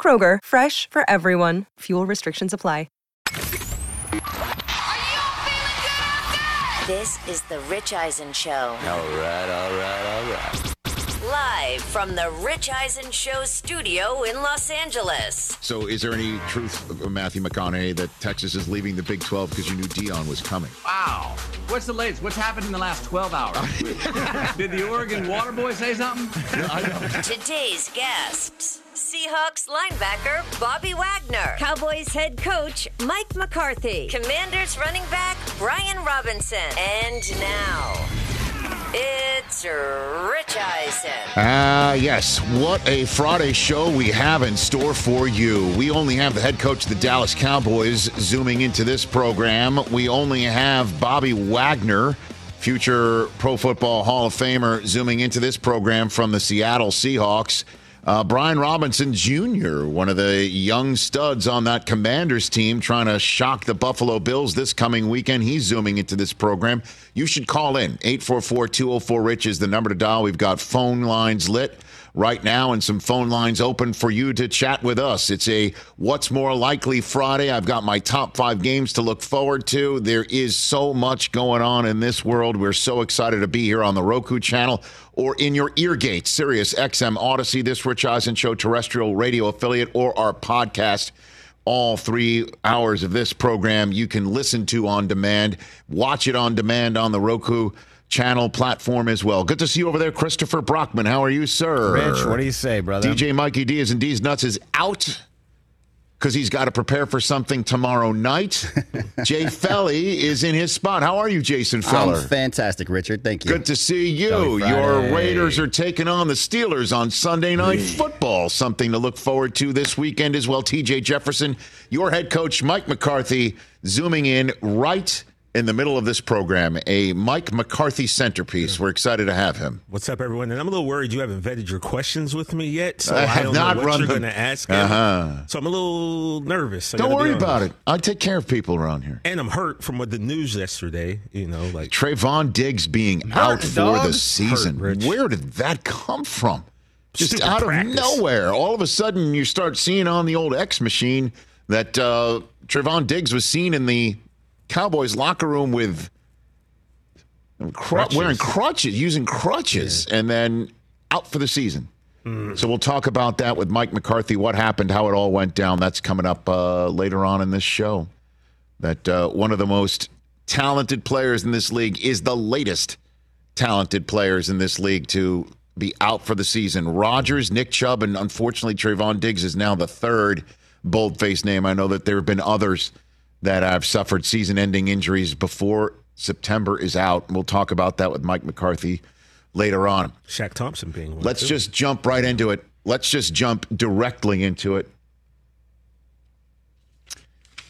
Kroger, fresh for everyone. Fuel restrictions apply. This is the Rich Eisen Show. All right, all right, all right. Live from the Rich Eisen Show studio in Los Angeles. So, is there any truth, uh, Matthew McConaughey, that Texas is leaving the Big 12 because you knew Deion was coming? Wow. What's the latest? What's happened in the last 12 hours? Did the Oregon water boy say something? Today's guests Seahawks linebacker Bobby Wagner, Cowboys head coach Mike McCarthy, Commanders running back Brian Robinson, and now. It's Rich Eisen. Ah, yes. What a Friday show we have in store for you. We only have the head coach of the Dallas Cowboys zooming into this program. We only have Bobby Wagner, future Pro Football Hall of Famer, zooming into this program from the Seattle Seahawks. Uh, Brian Robinson Jr., one of the young studs on that Commanders team, trying to shock the Buffalo Bills this coming weekend. He's zooming into this program. You should call in. 844 204 Rich is the number to dial. We've got phone lines lit right now and some phone lines open for you to chat with us. It's a What's More Likely Friday. I've got my top five games to look forward to. There is so much going on in this world. We're so excited to be here on the Roku channel or in your ear gate, Sirius XM Odyssey, this Rich Eisen Show terrestrial radio affiliate, or our podcast all three hours of this program you can listen to on demand, watch it on demand on the Roku channel platform as well. Good to see you over there, Christopher Brockman. How are you, sir? Rich, what do you say, brother? DJ Mikey Diaz and D's Nuts is out because he's got to prepare for something tomorrow night. Jay Felly is in his spot. How are you, Jason Feller? I'm fantastic, Richard. Thank you. Good to see you. Your Raiders are taking on the Steelers on Sunday Night Football. Something to look forward to this weekend as well. TJ Jefferson, your head coach, Mike McCarthy, zooming in right in the middle of this program. A Mike McCarthy centerpiece. We're excited to have him. What's up, everyone? And I'm a little worried you haven't vetted your questions with me yet, so I have I don't not know what run. You're them. gonna ask. Uh-huh. So I'm a little nervous. I Don't worry about it. I take care of people around here. And I'm hurt from what the news yesterday. You know, like Trevon Diggs being out for dog. the season. Hurt, Where did that come from? Just Stupid out practice. of nowhere. All of a sudden, you start seeing on the old X machine that uh, Trevon Diggs was seen in the Cowboys locker room with cru- wearing crutches, using crutches, and then out for the season. Mm. So we'll talk about that with Mike McCarthy. What happened? How it all went down? That's coming up uh, later on in this show. That uh, one of the most talented players in this league is the latest talented players in this league to be out for the season. Rodgers, Nick Chubb, and unfortunately Trevon Diggs is now the third bold-faced name. I know that there have been others that I've suffered season-ending injuries before September is out. We'll talk about that with Mike McCarthy later on. Shaq Thompson being one. Let's too. just jump right into it. Let's just jump directly into it.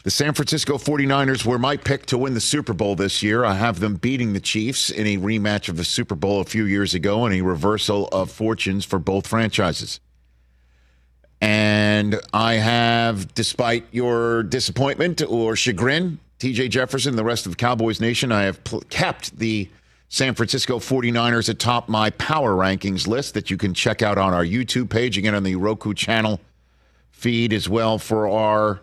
The San Francisco 49ers were my pick to win the Super Bowl this year. I have them beating the Chiefs in a rematch of the Super Bowl a few years ago and a reversal of fortunes for both franchises. And I have, despite your disappointment or chagrin, TJ Jefferson, the rest of Cowboys Nation, I have pl- kept the San Francisco 49ers atop my power rankings list that you can check out on our YouTube page, again on the Roku channel feed as well for our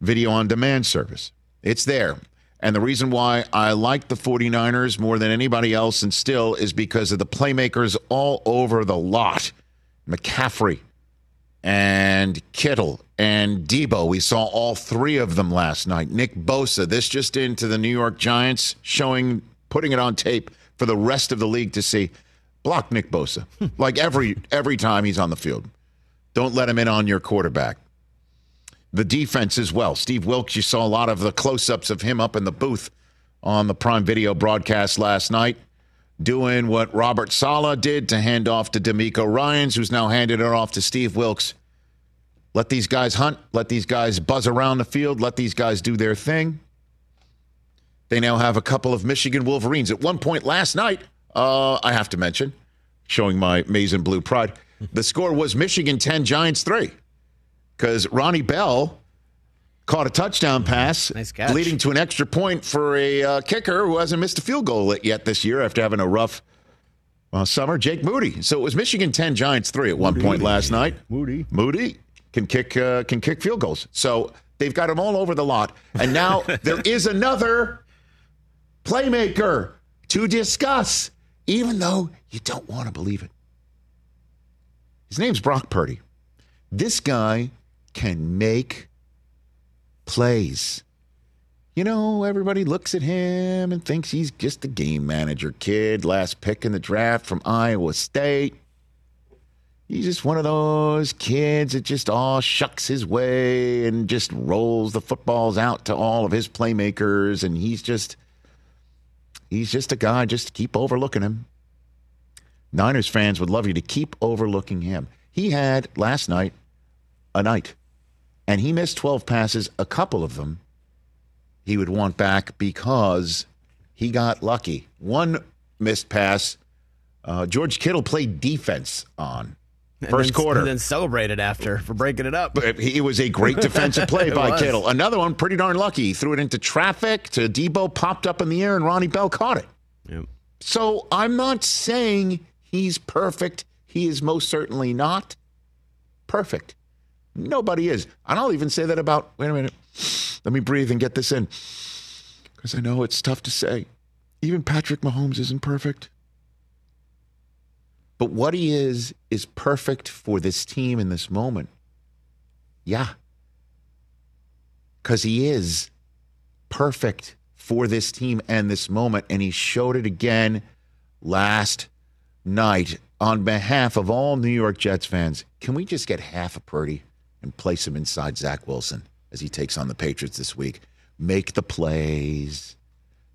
video on demand service. It's there. And the reason why I like the 49ers more than anybody else and still is because of the playmakers all over the lot. McCaffrey, and Kittle and Deebo. We saw all three of them last night. Nick Bosa, this just into the New York Giants, showing, putting it on tape for the rest of the league to see. Block Nick Bosa hmm. like every every time he's on the field. Don't let him in on your quarterback. The defense as well. Steve Wilks, you saw a lot of the close-ups of him up in the booth on the Prime Video broadcast last night doing what Robert Saleh did to hand off to DeMeco Ryans, who's now handed it off to Steve Wilks. Let these guys hunt. Let these guys buzz around the field. Let these guys do their thing. They now have a couple of Michigan Wolverines. At one point last night, uh, I have to mention, showing my maize and blue pride, the score was Michigan 10, Giants 3. Because Ronnie Bell caught a touchdown pass, Nice catch. leading to an extra point for a uh, kicker who hasn't missed a field goal yet this year after having a rough uh, summer. Jake Moody. So it was Michigan ten, Giants three at one point last night. Moody. Moody can kick uh, can kick field goals. So they've got him all over the lot, and now there is another playmaker to discuss, even though you don't want to believe it. His name's Brock Purdy. This guy can make plays. You know, everybody looks at him and thinks he's just a game manager kid, last pick in the draft from Iowa State. He's just one of those kids that just all shucks his way and just rolls the footballs out to all of his playmakers. And he's just, he's just a guy, just keep overlooking him. Niners fans would love you to keep overlooking him. He had last night a night and he missed 12 passes, a couple of them he would want back because he got lucky. One missed pass, uh, George Kittle played defense on first and then, quarter. And then celebrated after for breaking it up. But It was a great defensive play by was. Kittle. Another one, pretty darn lucky. He threw it into traffic to Deebo, popped up in the air, and Ronnie Bell caught it. Yep. So I'm not saying he's perfect. He is most certainly not perfect. Nobody is. And I'll even say that about, wait a minute, let me breathe and get this in. Because I know it's tough to say. Even Patrick Mahomes isn't perfect. But what he is, is perfect for this team in this moment. Yeah. Because he is perfect for this team and this moment. And he showed it again last night on behalf of all New York Jets fans. Can we just get half a Purdy and place him inside Zach Wilson as he takes on the Patriots this week? Make the plays.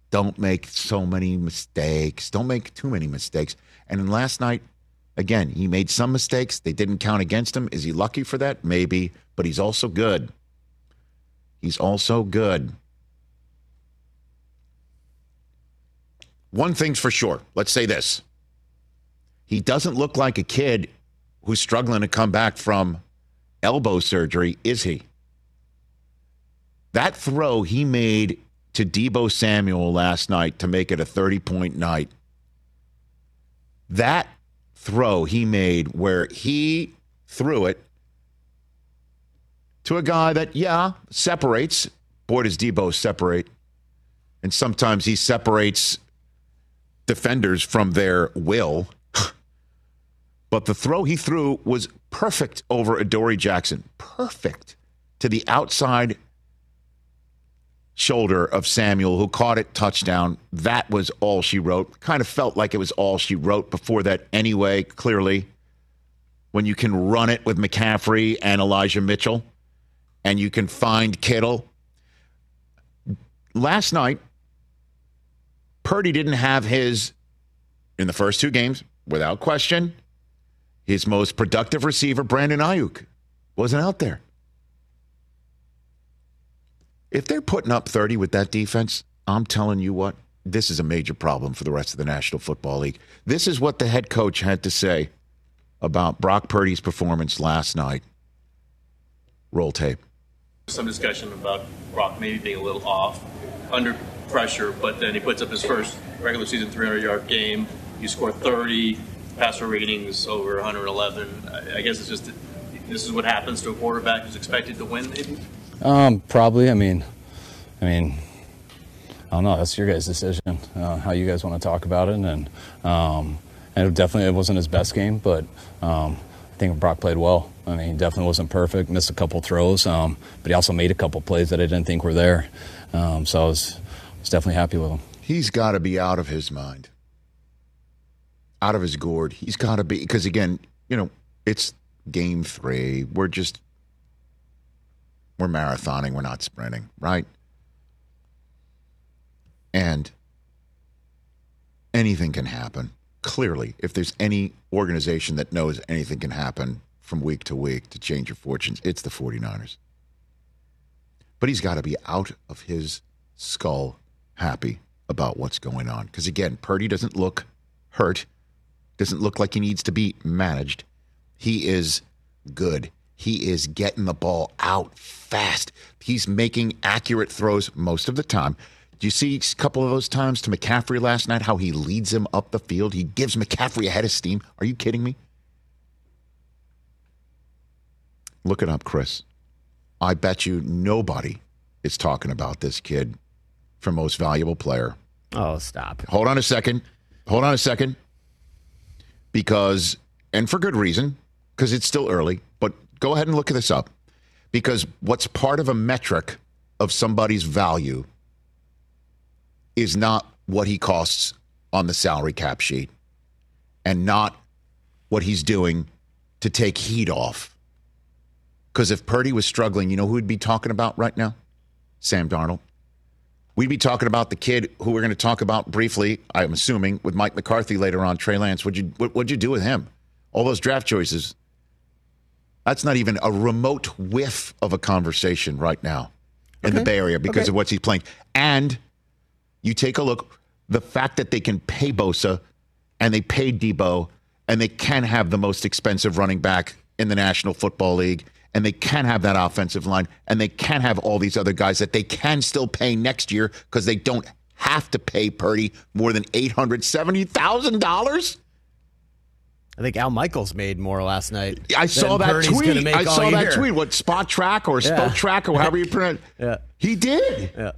Don't make so many mistakes. Don't make too many mistakes. And last night, again, he made some mistakes. They didn't count against him. Is he lucky for that? Maybe. But he's also good. He's also good. One thing's for sure. Let's say this. He doesn't look like a kid who's struggling to come back from elbow surgery, is he? That throw he made to Deebo Samuel last night to make it a 30 point night, that throw he made where he threw it to a guy that, yeah, separates. Boy, does Deebo separate. And sometimes he separates defenders from their will. But the throw he threw was perfect over Adoree Jackson. Perfect to the outside shoulder of Samuel, who caught it touchdown. That was all she wrote. Kind of felt like it was all she wrote before that anyway, clearly. When you can run it with McCaffrey and Elijah Mitchell, and you can find Kittle. Last night, Purdy didn't have his, in the first two games, without question, his most productive receiver, Brandon Aiyuk, wasn't out there. If they're putting up 30 with that defense, I'm telling you what, this is a major problem for the rest of the National Football League. This is what the head coach had to say about Brock Purdy's performance last night. Roll tape. Some discussion about Brock maybe being a little off under pressure, but then he puts up his first regular season 300 yard game. You score 30, passer ratings over 111. I I guess it's just this is what happens to a quarterback who's expected to win, maybe? Um, probably. I mean, I mean, I don't know. That's your guys' decision. Uh, how you guys want to talk about it, and um, and it definitely it wasn't his best game, but um, I think Brock played well. I mean, he definitely wasn't perfect, missed a couple throws, um, but he also made a couple plays that I didn't think were there. Um, so I was, was definitely happy with him. He's got to be out of his mind, out of his gourd. He's got to be because again, you know, it's game three. We're just we're marathoning. We're not sprinting, right? And anything can happen. Clearly, if there's any organization that knows anything can happen from week to week to change your fortunes, it's the 49ers. But he's got to be out of his skull happy about what's going on. Because again, Purdy doesn't look hurt, doesn't look like he needs to be managed. He is good. He is getting the ball out fast. He's making accurate throws most of the time. Do you see a couple of those times to McCaffrey last night, how he leads him up the field? He gives McCaffrey a head of steam. Are you kidding me? Look it up, Chris. I bet you nobody is talking about this kid for most valuable player. Oh, stop. Hold on a second. Hold on a second. Because, and for good reason, because it's still early, but go ahead and look this up. Because what's part of a metric of somebody's value is not what he costs on the salary cap sheet and not what he's doing to take heat off. Because if Purdy was struggling, you know who we'd be talking about right now? Sam Darnold. We'd be talking about the kid who we're going to talk about briefly, I'm assuming, with Mike McCarthy later on, Trey Lance. What'd you, what, what'd you do with him? All those draft choices. That's not even a remote whiff of a conversation right now in Okay. the Bay Area because Okay. of what he's playing. And you take a look, the fact that they can pay Bosa and they paid Deebo and they can have the most expensive running back in the National Football League and they can have that offensive line and they can have all these other guys that they can still pay next year because they don't have to pay Purdy more than $870,000. I think Al Michaels made more last night. I saw that Purdy's tweet. make I saw that year. tweet. What Spotrac or Yeah. Spotrac or however you pronounce it. Yeah. He did. Yeah.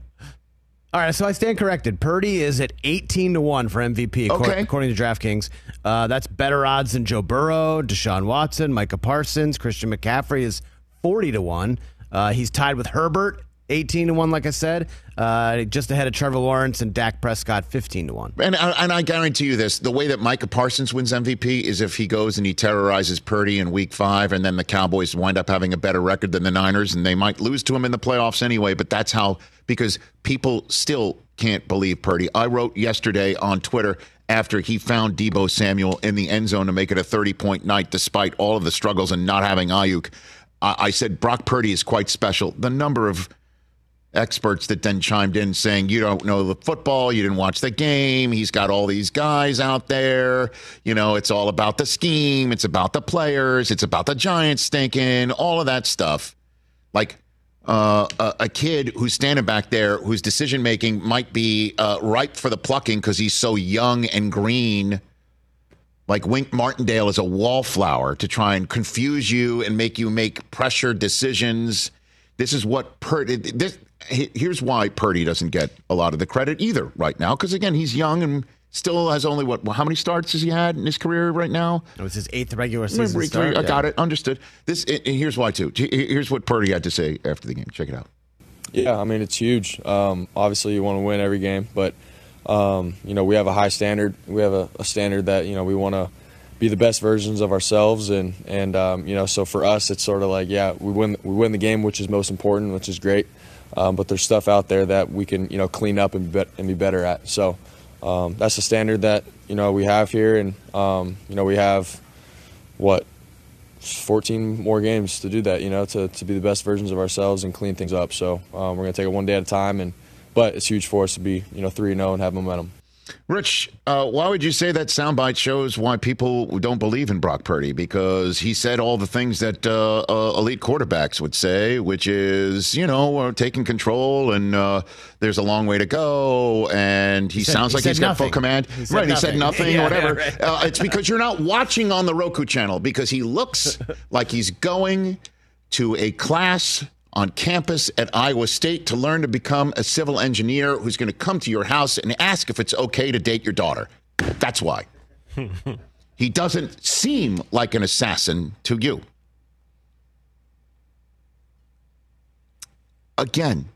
All right, so I stand corrected. Purdy is at 18 to 1 for MVP, accor- Okay. according to DraftKings. Uh, that's better odds than Joe Burrow, Deshaun Watson, Micah Parsons, Christian McCaffrey is 40 to 1. Uh, he's tied with Herbert, 18 to 1, like I said, uh, just ahead of Trevor Lawrence and Dak Prescott, 15 to 1. And, I- and I guarantee you this: the way that Micah Parsons wins MVP is if he goes and he terrorizes Purdy in Week Five, and then the Cowboys wind up having a better record than the Niners, and they might lose to him in the playoffs anyway. But that's how because people still can't believe Purdy. I wrote yesterday on Twitter after he found Deebo Samuel in the end zone to make it a 30 point night, despite all of the struggles and not having Aiyuk. I, I said Brock Purdy is quite special. The number of experts that then chimed in saying you don't know the football you didn't watch the game he's got all these guys out there you know it's all about the scheme it's about the players it's about the giants stinking all of that stuff like uh, a, kid who's standing back there whose decision making might be uh, ripe for the plucking because he's so young and green like Wink Martindale is a wallflower to try and confuse you and make you make pressure decisions. This is what Purdy. This here's why Purdy doesn't get a lot of the credit either right now because again he's young and still has only what how many starts has he had in his career right now? It was his eighth regular season I start. got it. Understood. This and here's why too. Here's what Purdy had to say after the game. Check it out. Yeah, I mean it's huge. Um, obviously, you want to win every game, but um, you know we have a high standard. We have a, a standard that you know we want to be the best versions of ourselves, and and um, you know so for us it's sort of like yeah we win we win the game, which is most important, which is great. Um, but there's stuff out there that we can you know clean up and be, and be better at. So um, that's the standard that you know we have here, and um, you know we have what 14 more games to do that, you know, to, to be the best versions of ourselves and clean things up. So um, we're to take it one day at a time, and but it's huge for us to be, you know, three and zero and have momentum. Rich, uh, why would you say that soundbite shows why people don't believe in Brock Purdy? Because he said all the things that uh, uh, elite quarterbacks would say, which is, you know, uh, taking control and uh, there's a long way to go, and he, He said- sounds he like he's got full command. He right? He said nothing. nothing, Yeah, whatever. yeah, right. uh, it's because you're not watching on the Roku channel because he looks like he's going to a class on campus at Iowa State to learn to become a civil engineer who's going to come to your house and ask if it's okay to date your daughter. That's why. He doesn't seem like an assassin to you. Again,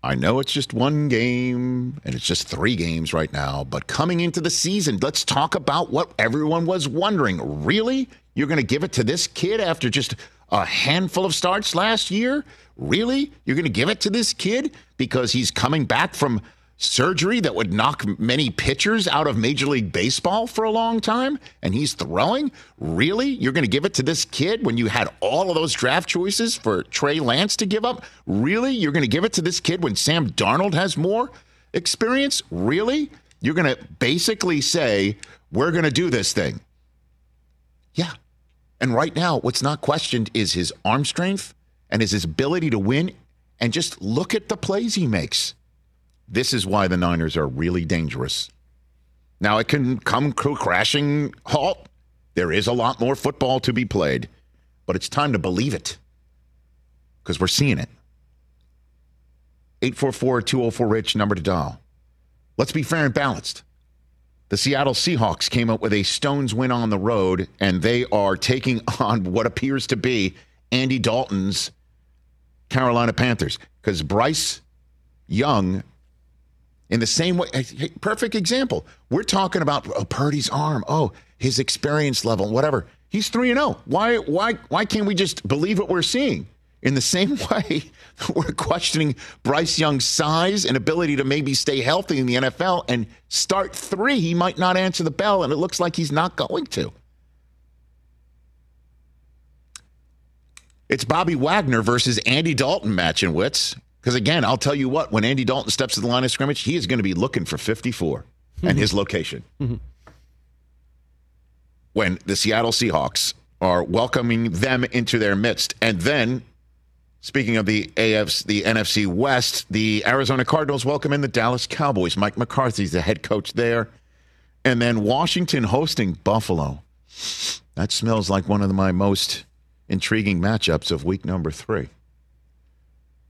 I know it's just one game and it's just three games right now, but coming into the season, let's talk about what everyone was wondering. Really? You're going to give it to this kid after just a handful of starts last year? Really? You're going to give it to this kid because he's coming back from surgery that would knock many pitchers out of Major League Baseball for a long time and he's throwing? Really? You're going to give it to this kid when you had all of those draft choices for Trey Lance to give up? Really? You're going to give it to this kid when Sam Darnold has more experience? Really? You're going to basically say, we're going to do this thing. Yeah. And right now, what's not questioned is his arm strength and is his ability to win. And just look at the plays he makes. This is why the Niners are really dangerous. Now, it can come crashing halt. There is a lot more football to be played, but it's time to believe it because we're seeing it. 844 204 Rich, number to dial. Let's be fair and balanced. The Seattle Seahawks came up with a Stones win on the road, and they are taking on what appears to be Andy Dalton's Carolina Panthers because Bryce Young in the same way, perfect example. We're talking about oh, Purdy's arm. Oh, his experience level, whatever. He's three and zero. Why? Why? Why can't we just believe what we're seeing? In the same way, we're questioning Bryce Young's size and ability to maybe stay healthy in the NFL and start three. He might not answer the bell, and it looks like he's not going to. It's Bobby Wagner versus Andy Dalton match in wits. Because again, I'll tell you what, when Andy Dalton steps to the line of scrimmage, he is going to be looking for 54 mm-hmm. and his location. Mm-hmm. When the Seattle Seahawks are welcoming them into their midst. And then, speaking of the AFC, the NFC West, the Arizona Cardinals welcome in the Dallas Cowboys. Mike McCarthy's the head coach there. And then Washington hosting Buffalo. That smells like one of my most intriguing matchups of week number three.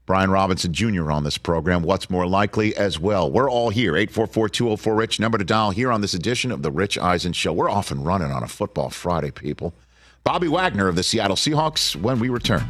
Brian Robinson Jr. on this program. What's more likely as well? We're all here. 844 204 Rich, number to dial here on this edition of The Rich Eisen Show. We're off and running on a Football Friday, people. Bobby Wagner of the Seattle Seahawks when we return.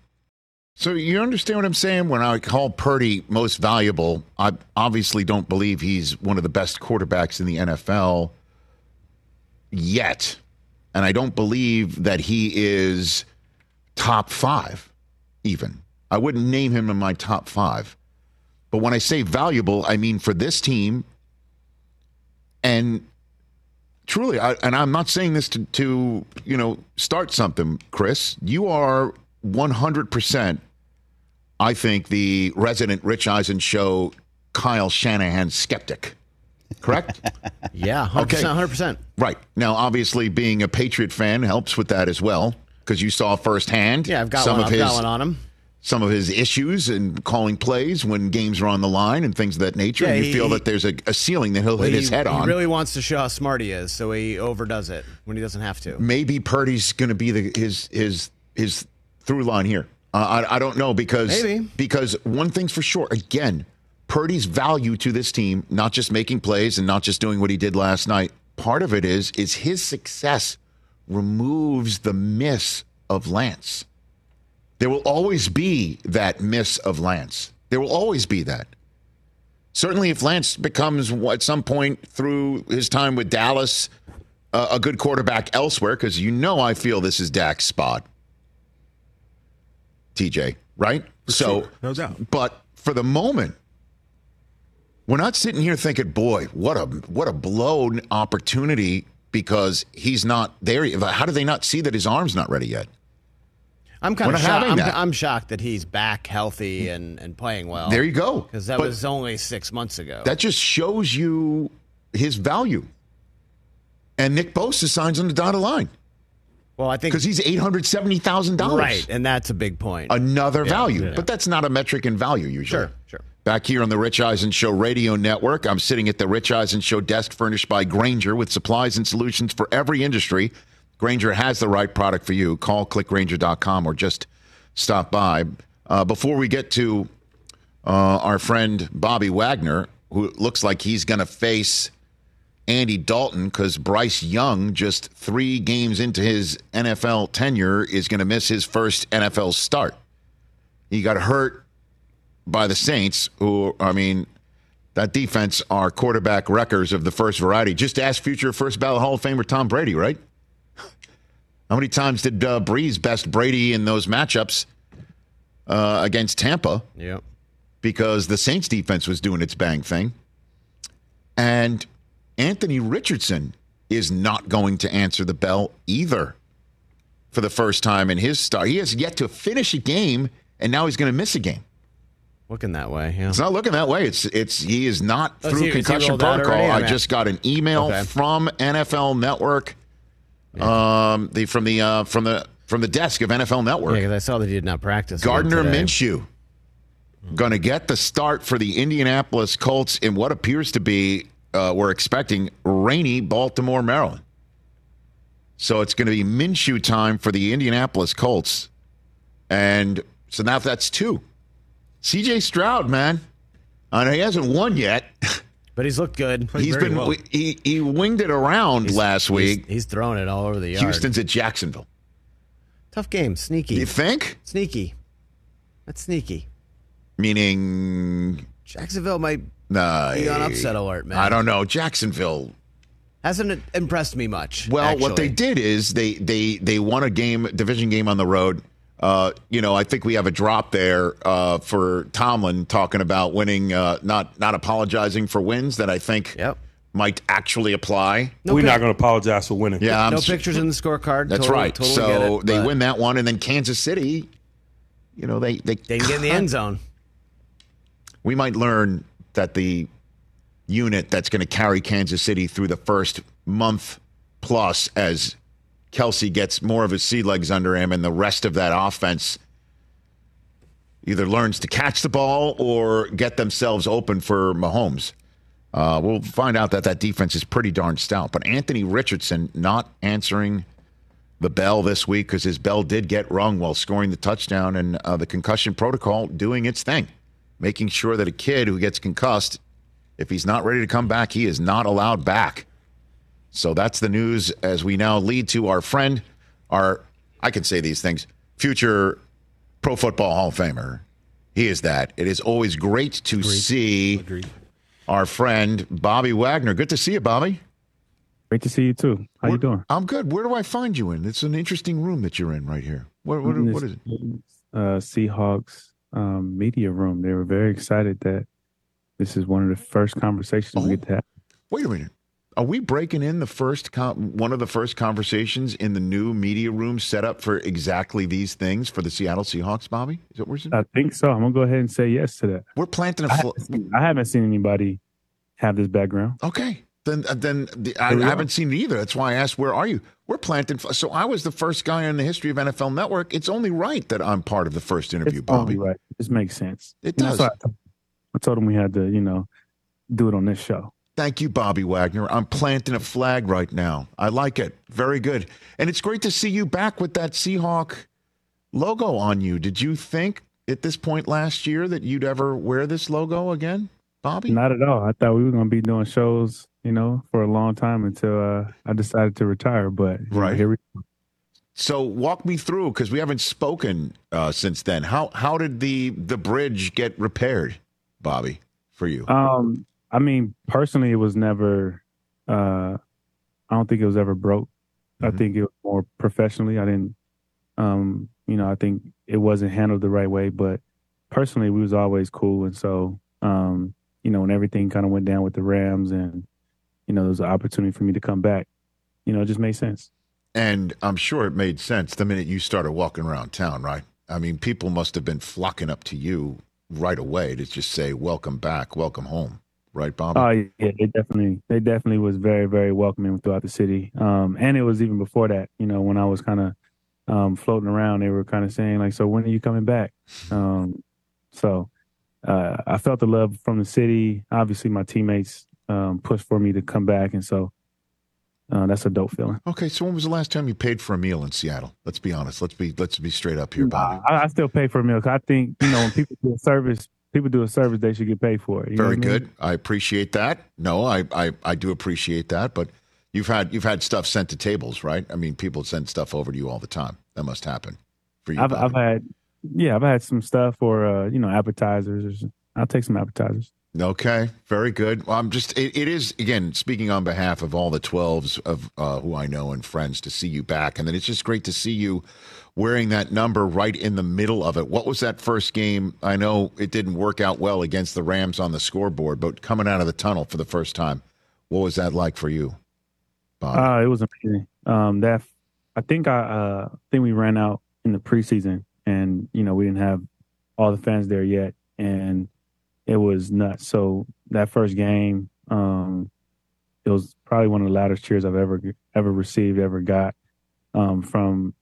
So you understand what I'm saying? When I call Purdy most valuable, I obviously don't believe he's one of the best quarterbacks in the NFL yet. And I don't believe that he is top five, even. I wouldn't name him in my top five. But when I say valuable, I mean for this team. And truly, I, and I'm not saying this to, to, you know, start something, Chris. You are 100%, I think, the resident Rich Eisen show Kyle Shanahan skeptic. Correct? yeah, 100%. Okay. 100%. Right. Now, obviously, being a Patriot fan helps with that as well because you saw firsthand Yeah, I've got, some one, of I've his on him. some of his issues and calling plays when games are on the line and things of that nature. Yeah, and you he- feel that there's a, a ceiling that he'll Well, hit his he- head on. He really wants to show how smart he is, so he overdoes it when he doesn't have to. Maybe Purdy's going to be the his his his through line here. Uh, I I don't know because Maybe. because one thing's for sure. Again, Purdy's value to this team, not just making plays and not just doing what he did last night. Part of it is is his success removes the miss of Lance. There will always be that miss of Lance. There will always be that. Certainly, if Lance becomes at some point through his time with Dallas uh, a good quarterback elsewhere, because you know I feel this is Dak's spot. TJ, right? so, sure, no doubt. But for the moment, we're not sitting here thinking, "Boy, what a what a blown opportunity," because he's not there. How do they not see that his arm's not ready yet? I'm kind We're of shocked. I'm, that. I'm shocked that he's back healthy and, and playing well. There you go. Because that But- was only six months ago. That just shows you his value. And Nick Bosa signs on the dotted line well, I think because he's eight hundred seventy thousand dollars. right, and that's a big point. another Yeah, value. yeah. But that's not a metric in value usually. Sure, sure. Back here on the Rich Eisen Show Radio Network, I'm sitting at the Rich Eisen Show desk furnished by Grainger with supplies and solutions for every industry. Grainger has the right product for you. Call clickgrainger.com or just stop by. Uh, before we get to uh, our friend Bobby Wagner, who looks like he's going to face Andy Dalton because Bryce Young, just three games into his NFL tenure, is going to miss his first NFL start. He got hurt by the Saints, who, I mean, that defense are quarterback wreckers of the first variety. Just ask future first ballot Hall of Famer Tom Brady, right? How many times did uh, Brees best Brady in those matchups uh, against Tampa? Yep. because the Saints defense was doing its bang thing. And Anthony Richardson is not going to answer the bell either for the first time in his start. He has yet to finish a game, and now he's going to miss a game. Looking that way, yeah. It's not looking that way. It's it's he is not Oh, through he- concussion protocol. I just got an email Okay. from NFL Network, um, the from the uh, from the from the desk of NFL Network. Yeah, because I saw that he did not practice. Gardner. Minshew going to get the start for the Indianapolis Colts in what appears to be, uh, we're expecting, rainy Baltimore, Maryland. So it's going to be Minshew time for the Indianapolis Colts. And so now that's two. CJ Stroud, man. I know he hasn't won yet. But he's looked good. He's been he, he winged it around last week. He's, he's throwing it all over the yard. Houston's at Jacksonville. Tough game. Sneaky. You think? Sneaky. That's sneaky. Meaning Jacksonville might Nah, be on upset alert, man. I don't know. Jacksonville. Hasn't impressed me much. Well, what they did is they they they won a game, division game on the road. Uh, you know, I think we have a drop there uh, for Tomlin talking about winning, uh, not not apologizing for wins that I think Yep. might actually apply. No We're pic- not going to apologize for winning. Yeah, I'm no s- pictures in the scorecard. That's Total- right. totally so get it, they but win that one, and then Kansas City. You know, they they They can get in the end zone. we might learn that the unit that's going to carry Kansas City through the first month plus as Kelce gets more of his sea legs under him and the rest of that offense either learns to catch the ball or get themselves open for Mahomes. Uh, we'll find out that that defense is pretty darn stout. But Anthony Richardson not answering the bell this week because his bell did get rung while scoring the touchdown and uh, the concussion protocol doing its thing, making sure that a kid who gets concussed, if he's not ready to come back, he is not allowed back. So that's the news as we now lead to our friend, our, I can say these things, future Pro Football Hall of Famer. He is that. It is always great to see our friend Bobby Wagner. Good to see you, Bobby. Great to see you too. How you doing? I'm good. Where do I find you in? It's an interesting room that you're in right here. What, what, what is it? Uh, Seahawks um, media room. They were very excited that this is one of the first conversations we get to have. Wait a minute. Are we breaking in the first com- one of the first conversations in the new media room set up for exactly these things for the Seattle Seahawks, Bobby? Is that what we're saying? I think so. I'm gonna go ahead and say yes to that. We're planting a I fl- haven't seen, I haven't seen anybody have this background. Okay. Then, uh, then the, I, I haven't seen it either. That's why I asked, "Where are you?" We're planting. So I was the first guy in the history of NFL Network. It's only right that I'm part of the first interview, It's Bobby. only right. This makes sense. It And does. I told, I told him we had to, you know, do it on this show. Thank you, Bobby Wagner. I'm planting a flag right now. I like it. Very good. And it's great to see you back with that Seahawk logo on you. Did you think at this point last year that you'd ever wear this logo again, Bobby? Not at all. I thought we were going to be doing shows, you know, for a long time until uh, I decided to retire. But you know, Right. here we Go. So walk me through because we haven't spoken uh, since then. How how did the the bridge get repaired, Bobby, for you? Um, I mean, personally, it was never. Uh, I don't think it was ever broke. I Mm-hmm. think it was more professionally. I didn't. Um, you know, I think it wasn't handled the right way. But personally, we was always cool, and so, um, you know, when everything kind of went down with the Rams, and you know, there was an opportunity for me to come back. You know, it just made sense. And I'm sure it made sense the minute you started walking around town, right? I mean, people must have been flocking up to you right away to just say, "Welcome back, welcome home," right, Bobby? Oh yeah, they definitely they definitely was very very welcoming throughout the city. Um, and it was even before that. You know, when I was kind of um, floating around, they were kind of saying like, "So when are you coming back?" Um, so uh, I felt the love from the city. Obviously, my teammates um, pushed for me to come back, and so uh, that's a dope feeling. Okay, so when was the last time you paid for a meal in Seattle? Let's be honest. Let's be let's be straight up here, Bobby. I, I still pay for a meal. 'cause I think you know when people do a service, people do a service, they should get paid for it. Very I mean? good. I appreciate that. No, I, I I do appreciate that. But you've had you've had stuff sent to tables, right? I mean, people send stuff over to you all the time. That must happen for you. I've, I've had, yeah, I've had some stuff or uh, you know appetizers. Or I'll take some appetizers. Okay, very good. Well, I'm just, it, it is, again, speaking on behalf of all the 12s of uh, who I know and friends to see you back. And then it's just great to see you wearing that number right in the middle of it. What was that first game? I know it didn't work out well against the Rams on the scoreboard, but coming out of the tunnel for the first time, what was that like for you? Bob? Uh, it was amazing. Um, that I think I uh, think we ran out in the preseason, and you know we didn't have all the fans there yet, and it was nuts. So that first game, um, it was probably one of the loudest cheers I've ever ever received, ever got um, from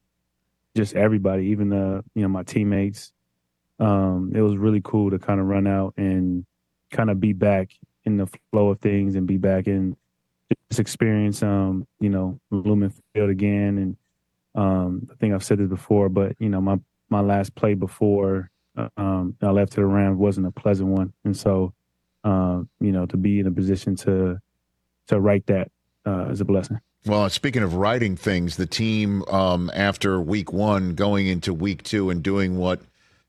just everybody, even the you know my teammates. Um, it was really cool to kind of run out and kind of be back in the flow of things and be back in just experience um you know Lumen Field again and um I think I've said this before but you know my my last play before uh, um I left to the Rams wasn't a pleasant one and so um you know to be in a position to to write that uh, is a blessing. Well, speaking of writing things, the team um, after week one going into week two and doing what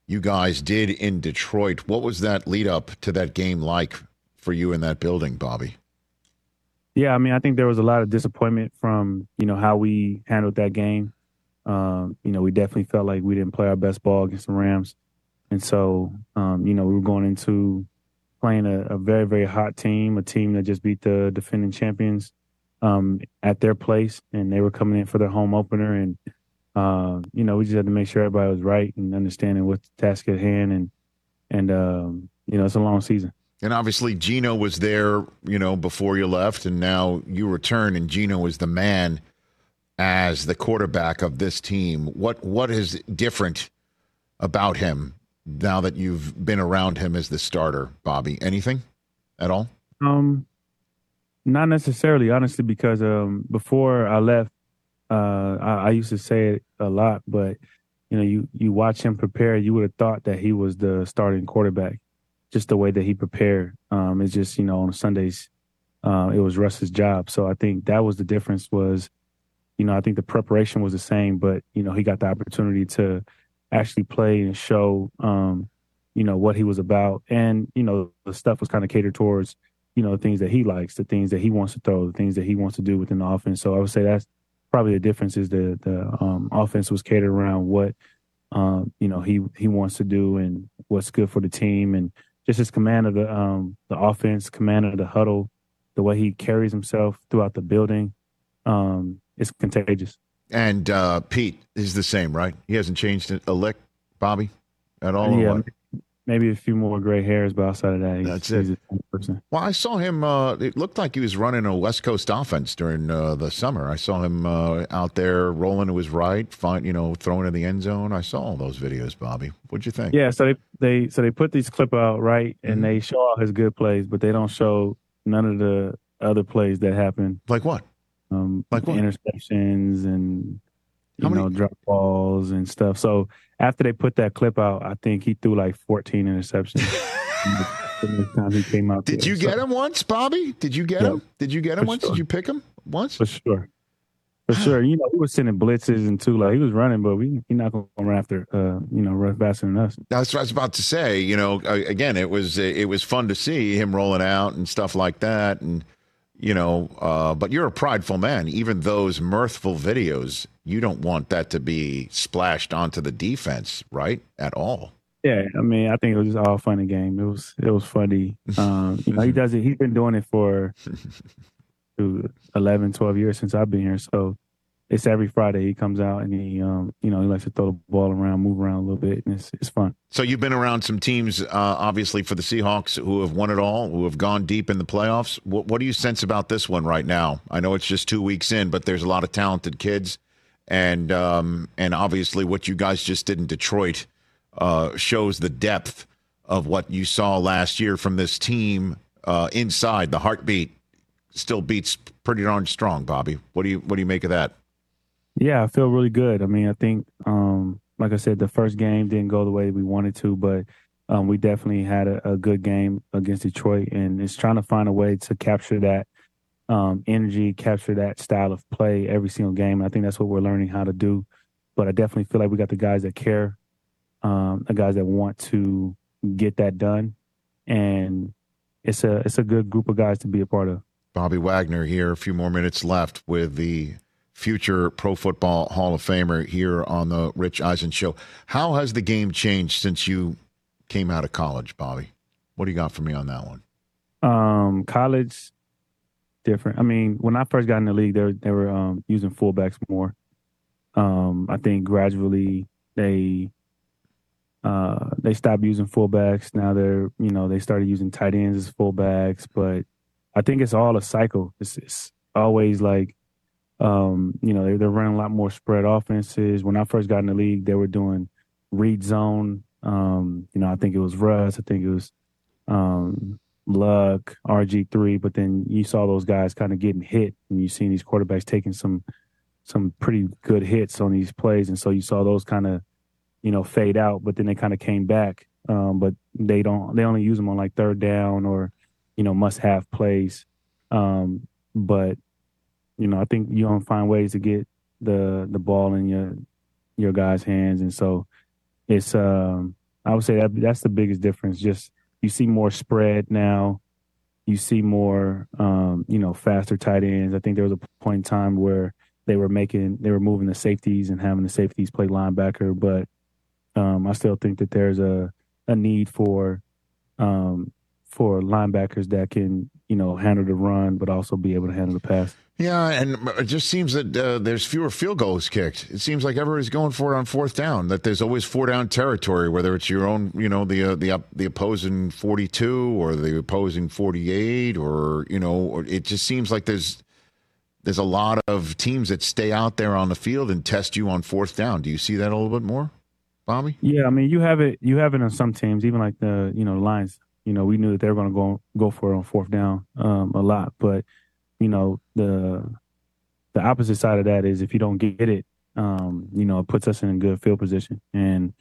you guys did in Detroit, what was that lead up to that game like for you in that building, Bobby? Yeah, I mean, I think there was a lot of disappointment from you know how we handled that game. Um, you know, we definitely felt like we didn't play our best ball against the Rams, and so um, you know we were going into playing a, a very very hot team, a team that just beat the defending champions um, at their place, and they were coming in for their home opener, and uh, you know we just had to make sure everybody was right and understanding what the task at hand, and and um, you know it's a long season. And obviously, Geno was there, you know, before you left, and now you return, and Geno is the man as the quarterback of this team. What what is different about him now that you've been around him as the starter, Bobby? Anything at all? Um, not necessarily, honestly, because um, before I left, uh, I, I used to say it a lot, but you know, you you watch him prepare, you would have thought that he was the starting quarterback, just the way that he prepared. Um, it's just you know on Sundays, uh, it was Russ's job. So I think that was the difference. Was you know I think the preparation was the same, but you know he got the opportunity to actually play and show um, you know what he was about, and you know the stuff was kind of catered towards you know, the things that he likes, the things that he wants to throw, the things that he wants to do within the offense. So I would say that's probably the difference is the the um, offense was catered around what um, you know, he he wants to do and what's good for the team and just his command of the um the offense, command of the huddle, the way he carries himself throughout the building, um, it's contagious. And uh, Pete is the same, right? He hasn't changed a lick, Bobby, at all. yeah, maybe a few more gray hairs, but outside of that, he's, That's it. he's the same person. Well, I saw him. Uh, it looked like he was running a West Coast offense during uh, the summer. I saw him uh, out there rolling to his right, find, you know, throwing in the end zone. I saw all those videos, Bobby. What'd you think? Yeah, so they they so they put these clip out right, and Mm-hmm. they show all his good plays, but they don't show none of the other plays that happen. Like what? Um, Like what? interceptions and you How many- know drop balls and stuff. So after they put that clip out, I think he threw like 14 interceptions. time he came out, Did there. you So- get him once, Bobby? Did you get Yeah. him? Did you get him For once? sure. Did you pick him once? For sure. For sure. You know, he was sending blitzes and two like he was running, but we he not gonna run after uh, you know, run faster than us. That's what I was about to say. You know, again, it was it was fun to see him rolling out and stuff like that, and you know, uh, but you're a prideful man. Even those mirthful videos, you don't want that to be splashed onto the defense, right? At all. Yeah, I mean, I think it was just all fun and game. It was it was funny. Um, you know, he does it. He's been doing it for dude, 11, 12 years since I've been here. So it's every Friday he comes out and he, um, you know, he likes to throw the ball around, move around a little bit, and it's it's fun. So you've been around some teams, uh, obviously for the Seahawks, who have won it all, who have gone deep in the playoffs. What, what do you sense about this one right now? I know it's just two weeks in, but there's a lot of talented kids, and um, and obviously what you guys just did in Detroit uh, shows the depth of what you saw last year from this team uh, inside. The heartbeat still beats pretty darn strong. Bobby, what do you what do you make of that? Yeah, I feel really good. I mean, I think, um, like I said, the first game didn't go the way we wanted to, but um, we definitely had a, a good game against Detroit, and it's trying to find a way to capture that um, energy, capture that style of play every single game. And I think that's what we're learning how to do. But I definitely feel like we got the guys that care, um, the guys that want to get that done, and it's a it's a good group of guys to be a part of. Bobby Wagner here. A few more minutes left with the future Pro Football Hall of Famer here on the Rich Eisen Show. How has the game changed since you came out of college, Bobby? What do you got for me on that one? Um, college, different. I mean, when I first got in the league, they were, they were um, using fullbacks more. Um, I think gradually they uh, they stopped using fullbacks. Now they're you know they started using tight ends as fullbacks, but I think it's all a cycle. It's, it's always like um, you know they're, they're running a lot more spread offenses. When I first got in the league, they were doing read zone. Um, you know, I think it was Russ. I think it was um, Luck, RG3, but then you saw those guys kind of getting hit, and you seen these quarterbacks taking some some pretty good hits on these plays, and so you saw those kind of you know fade out, but then they kind of came back. Um, but they don't they only use them on like third down or you know must have plays. Um, but you know I think you don't find ways to get the the ball in your your guys' hands, and so it's um I would say that that's the biggest difference. Just you see more spread now. You see more, um, you know, faster tight ends. I think there was a point in time where they were making, they were moving the safeties and having the safeties play linebacker. But um, I still think that there's a a need for um, for linebackers that can, you know, handle the run, but also be able to handle the pass. Yeah, and it just seems that uh, there's fewer field goals kicked. It seems like everybody's going for it on fourth down. That there's always four down territory, whether it's your own, you know, the uh, the up the opposing 42 or the opposing 48, or you know, or it just seems like there's there's a lot of teams that stay out there on the field and test you on fourth down. Do you see that a little bit more, Bobby? Yeah, I mean, you have it. You have it on some teams, even like the you know the Lions. You know, we knew that they were going to go go for it on fourth down um, a lot, but you know the the opposite side of that is if you don't get it, um, you know, it puts us in a good field position. And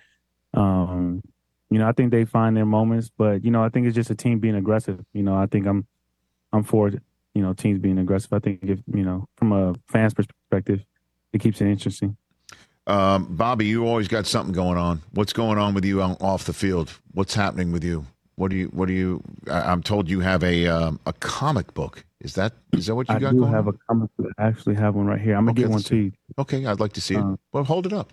um, you know, I think they find their moments, but you know, I think it's just a team being aggressive. You know, I think I'm I'm for you know teams being aggressive. I think if you know from a fan's perspective, it keeps it interesting. Um, Bobby, you always got something going on. What's going on with you on, off the field? What's happening with you? What do you? What do you? I, I'm told you have a um, a comic book. Is that is that what you I got do going? have a comic. book. I actually have one right here. I'm gonna Okay, get one let's to you. Okay, I'd like to see it. Uh, well, hold it up.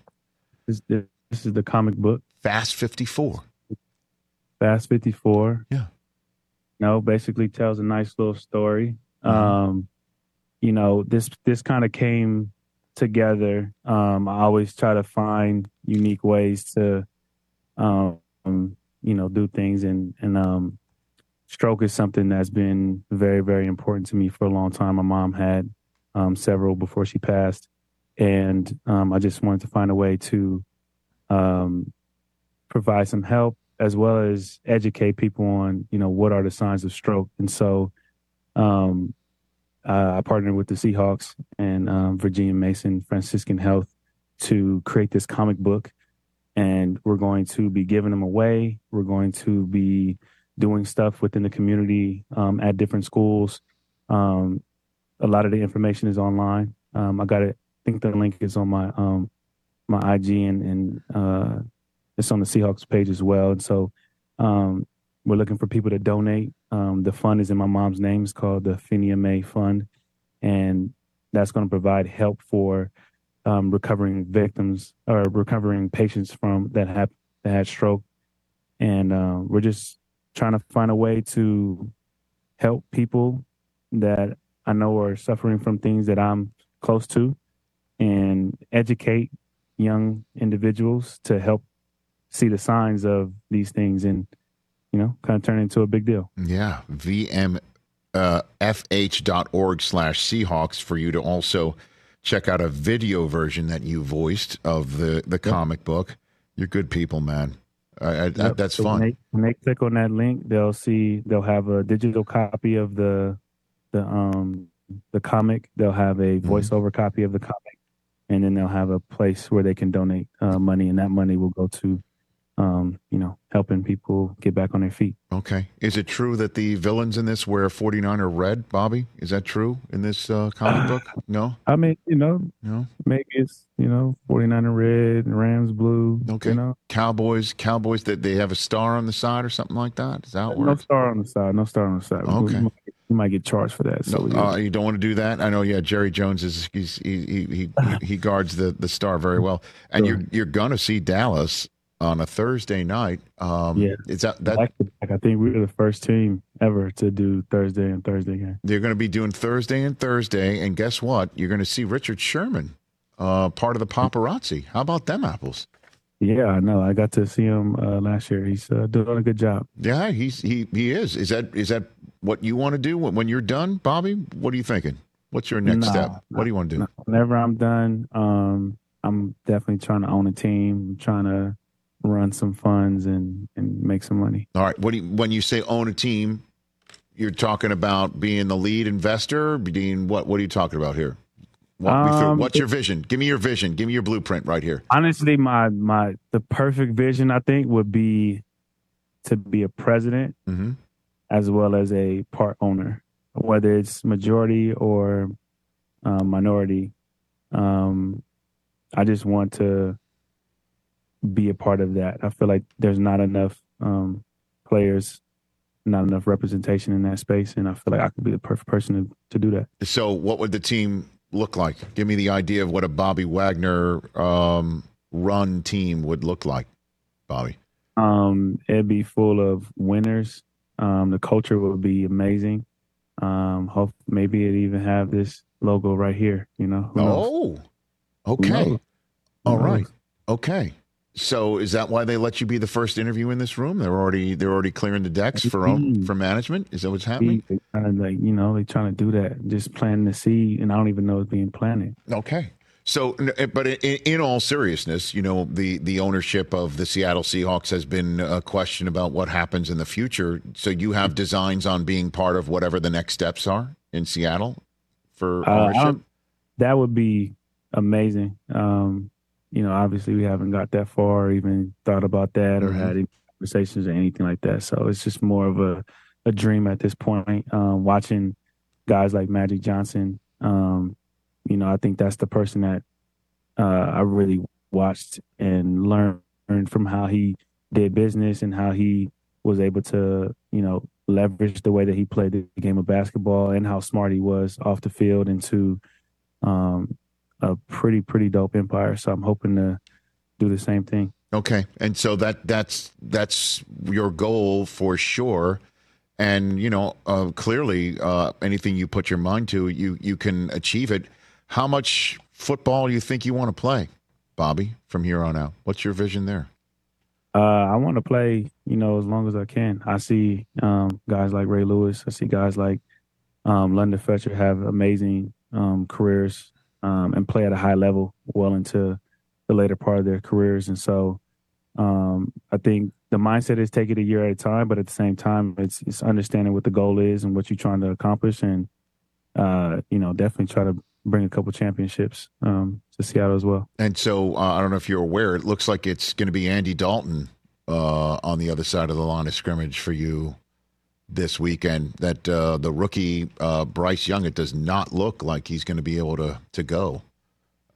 This, this this is the comic book. Fast 54. Fast 54. Yeah. No, basically tells a nice little story. Mhm. Um, you know, this this kind of came together. Um, I always try to find unique ways to um, you know, do things and and um stroke is something that's been very, very important to me for a long time. My mom had um several before she passed. And um I just wanted to find a way to um provide some help as well as educate people on you know what are the signs of stroke and so uh, i partnered with the seahawks and um, virginia mason franciscan health to create this comic book and we're going to be giving them away we're going to be doing stuff within the community um, at different schools um, a lot of the information is online um, i got it i think the link is on my um, my ig and, and uh, it's on the Seahawks page as well. And so um, we're looking for people to donate. Um, the fund is in my mom's name. It's called the Phinia May Fund. And that's going to provide help for recovering victims or recovering patients from that have that had stroke. And uh, we're just trying to find a way to help people that I know are suffering from things that I'm close to and educate young individuals to help see the signs of these things and you know kind of turn into a big deal Yeah, vm uh, fh.org slash Seahawks for you to also check out a video version that you voiced of the, the comic book. You're good people, man. I, I, Yep. that's So fun. When they, when they click on that link, they'll see they'll have a digital copy of the the um the comic. They'll have a Mm-hmm. voiceover copy of the comic, and then they'll have a place where they can donate uh, money, and that money will go to um you know helping people get back on their feet. Okay. Is it true that the villains in this wear 49er red, Bobby? Is that true in this uh, comic book? No? I mean, you know, No? maybe it's you know 49 red, and Rams blue. Okay. You know, Cowboys, Cowboys that they have a star on the side or something like that? Is that no star on the side. No star on the side. Okay. You might, might get charged for that. So No, uh, you don't want to do that. I know. Yeah, Jerry Jones is he's, he he he he guards the the star very well, and you're you're gonna see Dallas on a Thursday night. Um, Yeah. is that that back I think we were the first team ever to do Thursday and Thursday game. they're going to be doing Thursday and Thursday, and guess what? You're going to see Richard Sherman, uh, part of the paparazzi. How about them apples? Yeah, I know. I got to see him uh, last year. He's uh, doing a good job. Yeah, he's he he is. Is that is that what you want to do when, when you're done, Bobby? What are you thinking? What's your next Nah, step? What do you want to do? Nah, Whenever I'm done, um, I'm definitely trying to own a team. I'm trying to run some funds and and make some money. All right. What do you, when you say own a team, you're talking about being the lead investor, being what? What are you talking about here? Walk me through. Um, What's your vision? Give me your vision. Give me your blueprint right here. Honestly, my my the perfect vision I think would be to be a president hmm as well as a part owner, whether it's majority or uh, minority. Um, I just want to be a part of that. I feel like there's not enough um, players, not enough representation in that space, and I feel like I could be the perfect person to, to do that. So, what would the team look like? Give me the idea of what a Bobby Wagner um, run team would look like, Bobby. Um, it'd be full of winners. Um, the culture would be amazing. Um, hope maybe it even have this logo right here. You know. Who knows? Oh, okay. knows? All right. knows? Okay. So, is that why they let you be the first interview in this room? They're already they're already clearing the decks for own, for management. Is that what's happening? They trying to like you know they're trying to do that, just planting the seed, and I don't even know it's being planted. Okay. So, eh, but in, in all seriousness, you know, the, the ownership of the Seattle Seahawks has been a question about what happens in the future. So, you have designs on being part of whatever the next steps are in Seattle for Uh, ownership. don't- that would be amazing. Um, you know, obviously we haven't got that far, or even thought about that, or Mhm. had any conversations or anything like that. So it's just more of a a dream at this point. Um, watching guys like Magic Johnson, um, you know, I think that's the person that uh, I really watched and learned from how he did business and how he was able to, you know, leverage the way that he played the game of basketball and how smart he was off the field into um, a pretty, pretty dope empire. So I'm hoping to do the same thing. Okay, and so that that's that's your goal for sure, and you know uh, clearly uh, anything you put your mind to, you you can achieve it. How much football do you think you want to play, Bobby, from here on out? What's your vision there? Uh, I want to play, you know, as long as I can. I see um, guys like Ray Lewis. I see guys like um, London Fletcher have amazing um, careers um, and play at a high level well into the later part of their careers. And so um, I think the mindset is take it a year at a time, but at the same time, it's, it's understanding what the goal is and what you're trying to accomplish. And, uh, you know, definitely try to bring a couple championships um, to Seattle as well. And so uh, I don't know if you're aware, it looks like it's going to be Andy Dalton uh, on the other side of the line of scrimmage for you this weekend. That uh, the rookie uh, Bryce Young, it does not look like he's going to be able to to go.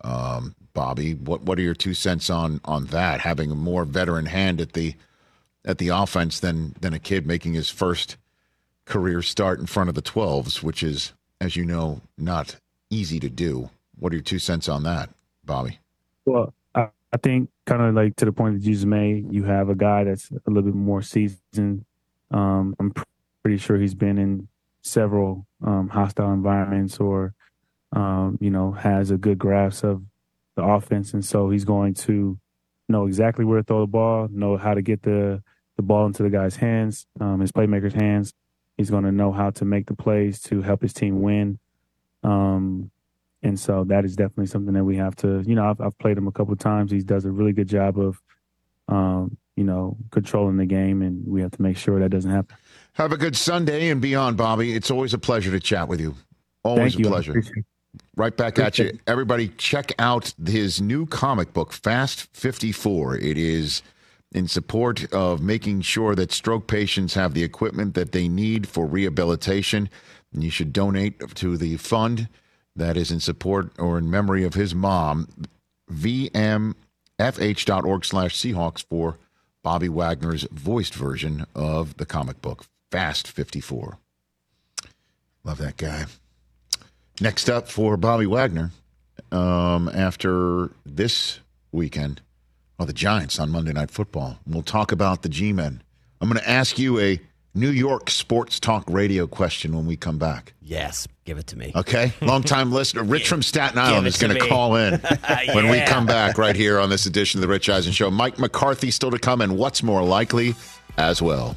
Um, Bobby, what what are your two cents on on that? Having a more veteran hand at the at the offense than than a kid making his first career start in front of the 12s, which is, as you know, not easy to do. What are your two cents on that, Bobby? Well, I, I think kind of like to the point that you just made, you have a guy that's a little bit more seasoned. Um, I'm pretty sure he's been in several um, hostile environments or, um, you know, has a good grasp of the offense. And so he's going to know exactly where to throw the ball, know how to get the, the ball into the guy's hands, um, his playmaker's hands. He's going to know how to make the plays to help his team win. Um, and so that is definitely something that we have to, you know, I've, I've played him a couple of times. He does a really good job of, um, you know, controlling the game, and we have to make sure that doesn't happen. Have a good Sunday and beyond, Bobby. It's always a pleasure to chat with you. Always Thank a you. Pleasure. Right back at you. Everybody, check out his new comic book, Fast 54. It is in support of making sure that stroke patients have the equipment that they need for rehabilitation. And you should donate to the fund that is in support or in memory of his mom, vmfh.org slash Seahawks for Bobby Wagner's voiced version of the comic book, Fast 54. Love that guy. Next up for Bobby Wagner, um, after this weekend, well, the Giants on Monday Night Football. We'll talk about the G Men. I'm going to ask you a New York sports talk radio question when we come back. Yes, give it to me. Okay, long-time listener Rich from Staten Island is going to call in when we come back right here on this edition of the Rich Eisen Show. Mike McCarthy still to come, and what's more likely as well.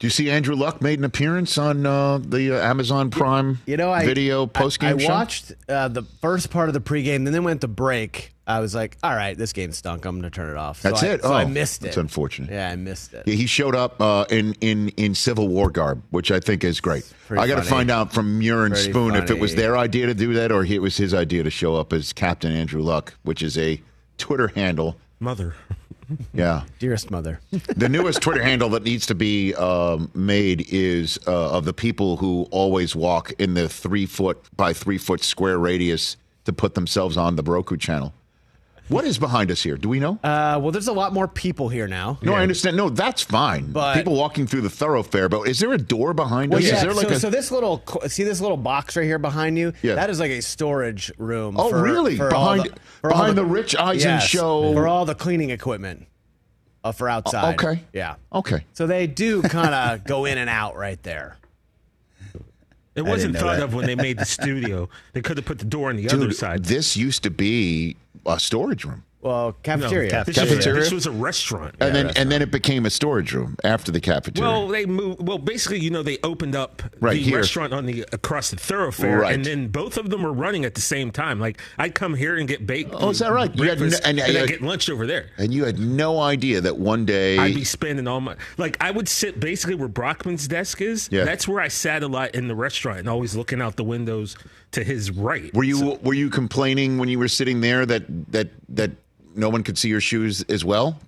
Do you see Andrew Luck made an appearance on uh, the uh, Amazon Prime You know, I video post game I, I show? watched uh, the first part of the pregame, and then went to break. I was like, "All right, this game stunk. I'm going to turn it off." So That's I- it. So oh, I missed it. That's unfortunate. Yeah, I missed it. Yeah, he showed up uh, in in in Civil War garb, which I think is great. I got to find out from Muir and Pretty Spoon if it was their idea to do that or it was his idea to show up as Captain Andrew Luck, which is a Twitter handle. Mother. Yeah. Dearest mother. the newest Twitter handle that needs to be um, made is uh, of the people who always walk in the three foot by three foot square radius to put themselves on the Roku channel. What is behind us here? Do we know? Uh, well, there's a lot more people here now. No, I understand. No, that's fine. But- people walking through the thoroughfare, but is there a door behind Well, us? yeah. Is there like so, a so this little see this little box right here behind you? Yeah. That is like a storage room. Oh, for- really? for Behind- all behind the Rich Eisen Yes, show- for all the cleaning equipment uh, for outside. okay. Yeah. Okay. So they do kind of go in and out right there. It wasn't thought of when they made the studio. They could have put the door on the other side. this used to be a storage room. Well, cafeteria. No, this, Cafeteria? Was, this was a restaurant. and then and then it became a storage room after the cafeteria. Well, they moved. Well, basically, you know, they opened up Right the here. restaurant on the across the thoroughfare, Right. and then both of them were running at the same time. Like I'd come here and get baked. Oh, is that right? You had Breakfast, no- and- and, and- I get lunch over there. and you had no idea that one day I'd be spending all my like I would sit basically where Brockman's desk is. Yeah. That's where I sat a lot in the restaurant and always looking out the windows to his right. were you were you complaining when you were sitting there that that that no one could see your shoes as well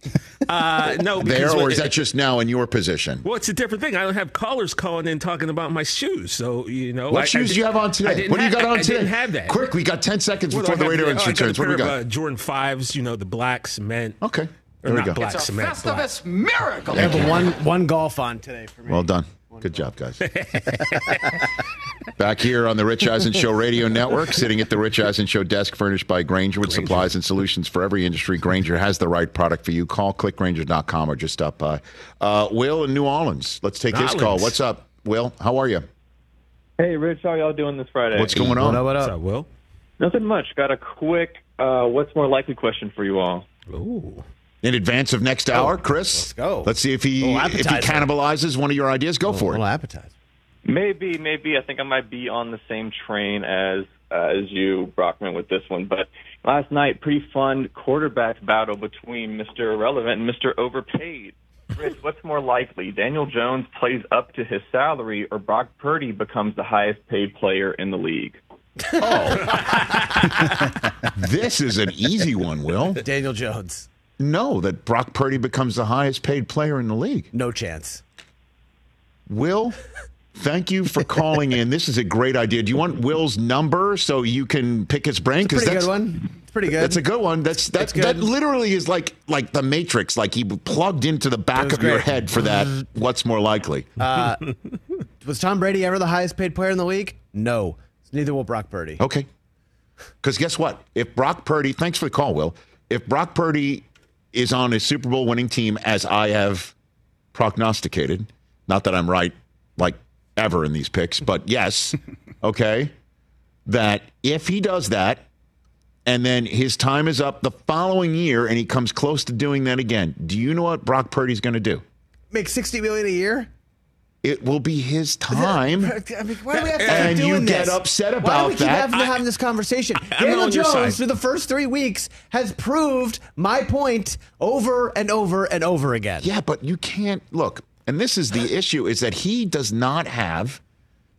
Uh, no, there, because or when- is that just now in your position? Well, it's a different thing. I don't have callers calling in talking about my shoes. So you know, What I- shoes I do you have on today? What do you got on I today? didn't have that. Quick, we got ten seconds What do before the have radio today? Oh, I got a returns. What do we pair got? of, uh, Jordan fives. You know, the black cement. Okay, Or there we not go. black cement. black. miracle. I have one one golf on today for me. Well done. Good job, guys. Back here on the Rich Eisen Show Radio Network, sitting at the Rich Eisen Show desk furnished by Grainger with supplies and solutions for every industry. Grainger has the right product for you. Call clickgrainger.com or just stop by. Uh, Will in New Orleans. Let's take his call. What's up, Will? How are you? Hey, Rich, how y'all doing this Friday? What's going on? What up? What What's up? up, Will? Nothing much. Got a quick uh, what's more likely question for you all. Ooh. In advance of next hour, Chris. let's go. Let's see if he if he cannibalizes one of your ideas. Go for little it. appetizer. Maybe, maybe. I think I might be on the same train as uh, as you, Brockman, with this one. But last night, pretty fun quarterback battle between Mr. Irrelevant and Mr. Overpaid. Rich, what's more likely? Daniel Jones plays up to his salary, or Brock Purdy becomes the highest paid player in the league? Oh. this is an easy one, Will. Daniel Jones. No, that Brock Purdy becomes the highest paid player in the league. No chance. Will, thank you for calling in. This is a great idea. Do you want Will's number so you can pick his brain? Pretty that's a good one. It's pretty good. That's a good one. That's that's It's that literally is like like the Matrix. Like he plugged into the back of your head for that. What's more likely? Uh, was Tom Brady ever the highest paid player in the league? No. Neither will Brock Purdy. Okay. Because guess what? If Brock Purdy, thanks for the call, Will. If Brock Purdy is on a Super Bowl winning team, as I have prognosticated, not that I'm right like ever in these picks, but yes, okay, that if he does that and then his time is up the following year and he comes close to doing that again, do you know what Brock Purdy's going to do? Make sixty million a year. It will be his time. I mean, why do we have to And keep you get this? upset Why about do we keep that? having, having this conversation? I'm Daniel Jones, through the first three weeks, has proved my point over and over and over again. Yeah, but you can't look. And this is the issue: is that he does not have.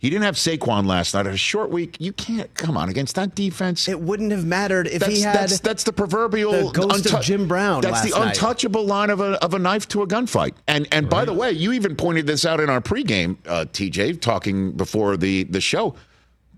He didn't have Saquon last night. A short week. You can't come on against that defense. It wouldn't have mattered if that's, he had that's, that's the proverbial the ghost of Jim Brown That's the last night. untouchable line of a of a knife to a gunfight. And and by the way, you even pointed this out in our pregame, uh, TJ, talking before the the show.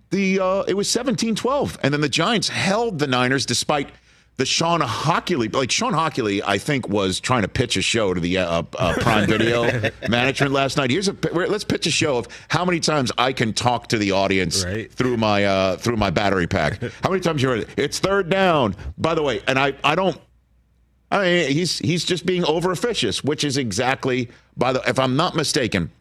The uh, it was 17-12. and then the Giants held the Niners despite the Shawn Hochuli, like Shawn Hochuli, I think was trying to pitch a show to the uh, uh, Prime Video management last night. Here's a let's pitch a show of how many times I can talk to the audience Right. through my uh, through my battery pack. How many times you heard it? It's third down. By the way, and I I don't. I mean, he's he's just being over officious, which is exactly by the. If I'm not mistaken,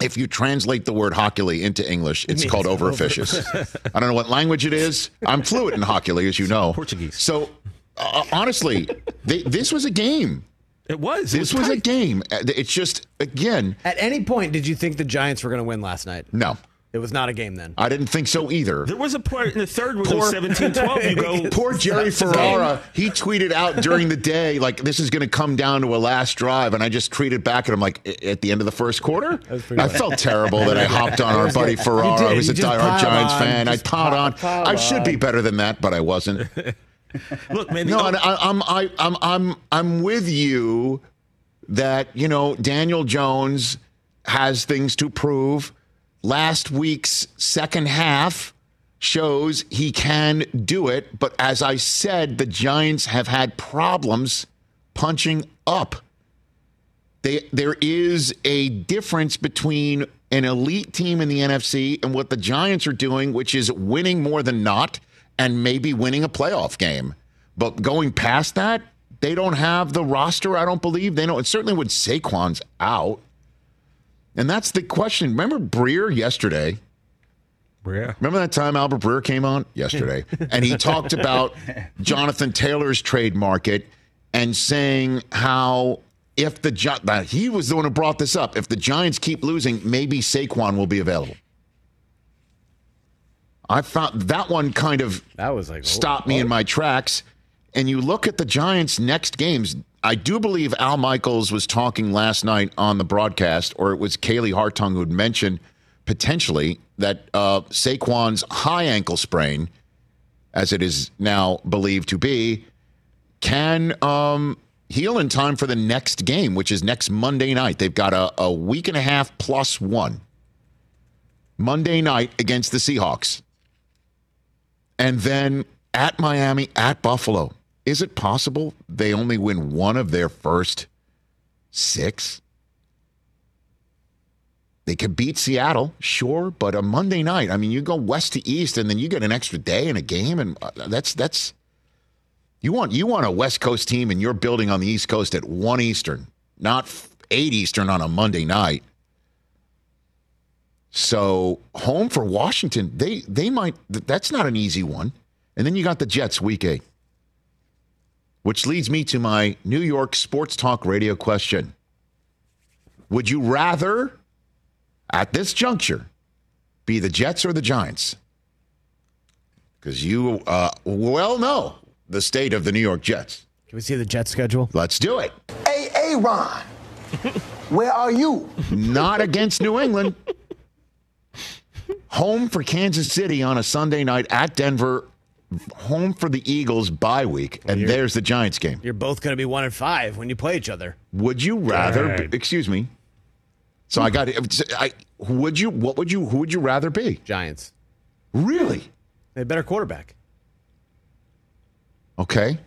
if you translate the word Hochuli into English, it's means called over over- officious. I don't know what language it is. I'm fluent in Hochuli, as you know. Portuguese. So uh, honestly, they, this was a game. It was. It This was was a game. Uh, It's just again, At any point, did you think the Giants were going to win last night? no. It was not a game then. I didn't think so either. There was a part in the third where Poor- 17-12. You go. Poor Jerry Ferrara. He tweeted out during the day, like, this is going to come down to a last drive. And I just tweeted back at him, like, at the end of the first quarter? I felt terrible that I hopped on our buddy Ferrara, You did. who's a You just diehard Giants on. fan. I Just piled on. piled I should be better than that, but I wasn't. Look, man. No, and I, I'm I, I'm I'm I'm with you that you know Daniel Jones has things to prove. Last week's second half shows he can do it, but as I said, the Giants have had problems punching up. They, there is a difference between an elite team in the NFC and what the Giants are doing, which is winning more than not and maybe winning a playoff game. But going past that, they don't have the roster, I don't believe. They don't. Certainly when Saquon's out. And that's the question. Remember Breer yesterday? Yeah. Remember that time Albert Breer came on yesterday and he talked about Jonathan Taylor's trade market and saying how if the that he was the one who brought this up. If the Giants keep losing, maybe Saquon will be available. I found that one kind of That was like oh, stopped me in oh. my tracks. And you look at the Giants' next games. I do believe Al Michaels was talking last night on the broadcast, or it was Kaylee Hartung who had mentioned potentially that uh, Saquon's high ankle sprain, as it is now believed to be, can um, heal in time for the next game, which is next Monday night. They've got a, a week and a half plus one. Monday night against the Seahawks. And then at Miami, at Buffalo. Is it possible they only win one of their first six? They could beat Seattle, sure, but a Monday night. I mean, you go west to east, and then you get an extra day in a game, and uh, that's that's. You want you want a West Coast team, and you're building on the East Coast at one Eastern, not eight Eastern on a Monday night. So home for Washington, they they might. That's not an easy one. And then you got the Jets week eight, which leads me to my New York Sports Talk Radio question: Would you rather, at this juncture, be the Jets or the Giants? Because you uh, well know the state of the New York Jets. Can we see the Jets schedule? Let's do it. Hey, Aaron, where are you? Not against New England. Home for Kansas City on a Sunday night at Denver. Home for the Eagles bye week, and you're- there's the Giants game. You're both going to be one and five when you play each other. Would you rather? Right. Excuse me. So I got. I would you? What would you? Who would you rather be? Giants. Really? They better quarterback. Okay.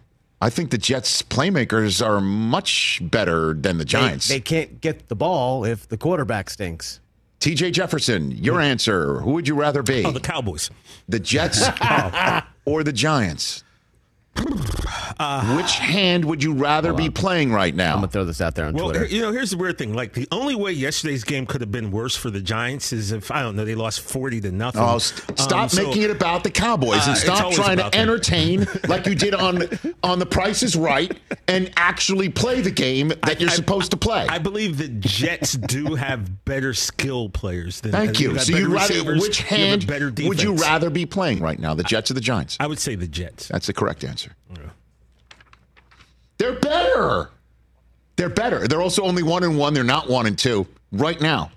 I think the Jets playmakers are much better than the Giants. They, can't get the ball if the quarterback stinks. TJ Jefferson, your answer. Who would you rather be? Oh, the Cowboys. The Jets or the Giants? Which hand would you rather be playing right now? I'm gonna throw this out there on Well, Twitter. you know, here's the weird thing. Like the only way yesterday's game could have been worse for the Giants is if I don't know they lost forty to nothing. Oh, st- stop Um, so- making it about the Cowboys Uh, and it's stop trying to them. entertain like you did on on The Price is Right and actually play the game that you're I- supposed to play. I believe the Jets do have better skill players than. Thank you. So better you rather receivers, which you hand better would you rather be playing right now? The Jets or the Giants? I would say the Jets. That's the correct answer. They're better. They're better. They're also only one and one. They're not one and two right now.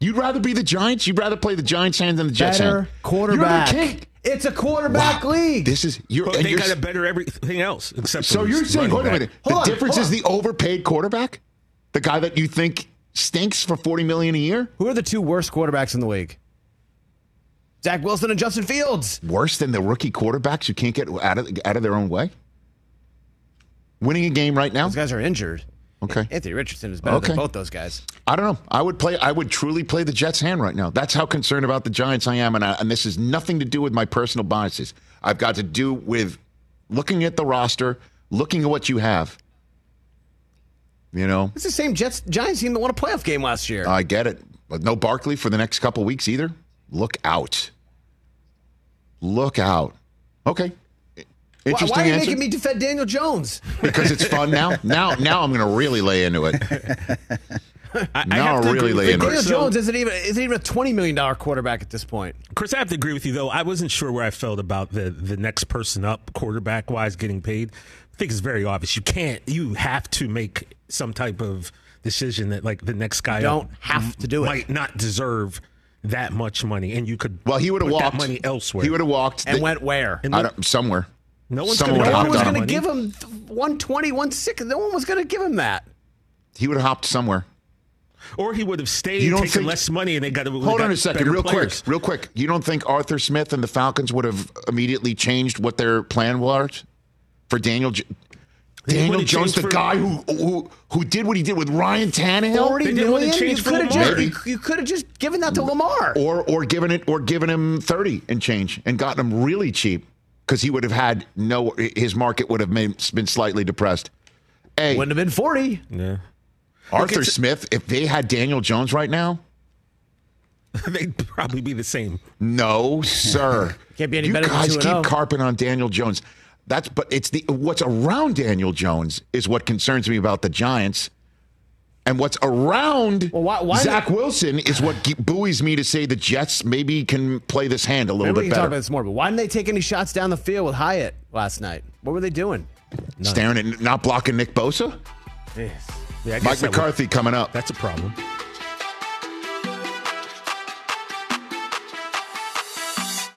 You'd rather be the Giants? You'd rather play the Giants hand than the Jets better hand? quarterback. You're the king. It's a quarterback Wow. league. This is you're. But they you're got a better everything else except. so you're saying, running hold on a minute. The on, difference is the overpaid quarterback, the guy that you think stinks for forty million a year, Who are the two worst quarterbacks in the league? Zach Wilson and Justin Fields. worse than the rookie quarterbacks who can't get out of out of their own way. winning a game right now? Those guys are injured. Okay. Anthony Richardson is better Okay. than both those guys. I don't know. I would play. I would truly play the Jets' hand right now. That's how concerned about the Giants I am, and I, and this has nothing to do with my personal biases. I've got to do with looking at the roster, looking at what you have. You know, It's the same Jets Giants team that won a playoff game last year. I get it, but no Barkley for the next couple weeks either. Look out! Look out! Okay, why, interesting why are you answer making me defend Daniel Jones? because it's fun now. Now, now I'm going to really lay into it. I, Now have to I'll really agree lay you, into it. Daniel Chris. Jones isn't even isn't even a twenty million dollar quarterback at this point. Chris, I have to agree with you though. I wasn't sure where I felt about the the next person up, quarterback wise, getting paid. I think it's very obvious. You can't. You have to make some type of decision that like the next guy You don't have to do it. might not deserve that much money, and you could Well, he would have walked money elsewhere. He would have walked And the- went where? And I look- don't, somewhere. No one's Someone gonna No one was going to give him 120, 160. No one was going to give him that. He would have hopped somewhere. or he would have stayed, You don't taking think- less money, and they got to Hold on a second, real quick, real quick. You don't think Arthur Smith and the Falcons would have immediately changed what their plan was for Daniel? J- They Daniel Jones, the for- guy who, who who did what he did with Ryan Tannehill, Forty They didn't wanna million. You could have just you, you could have just given that to Lamar. or or given it or given him thirty and change and gotten him really cheap because he would have had no his market would have made, been slightly depressed. Hey, Wouldn't have been forty. Yeah, Arthur it's- Smith, if they had Daniel Jones right now, they'd probably be the same. No, sir. Can't be any you better than guys 2 keep 0. carping on Daniel Jones. That's but it's the what's around Daniel Jones is what concerns me about the Giants. And what's around Well, why- why- Zach Wilson is what buoys me to say the Jets maybe can play this hand a little bit can talk about better. this more. But why didn't they take any shots down the field with Hyatt last night? What were they doing? Staring at not blocking Nick Bosa. Yeah, Mike that would- McCarthy coming up. That's a problem.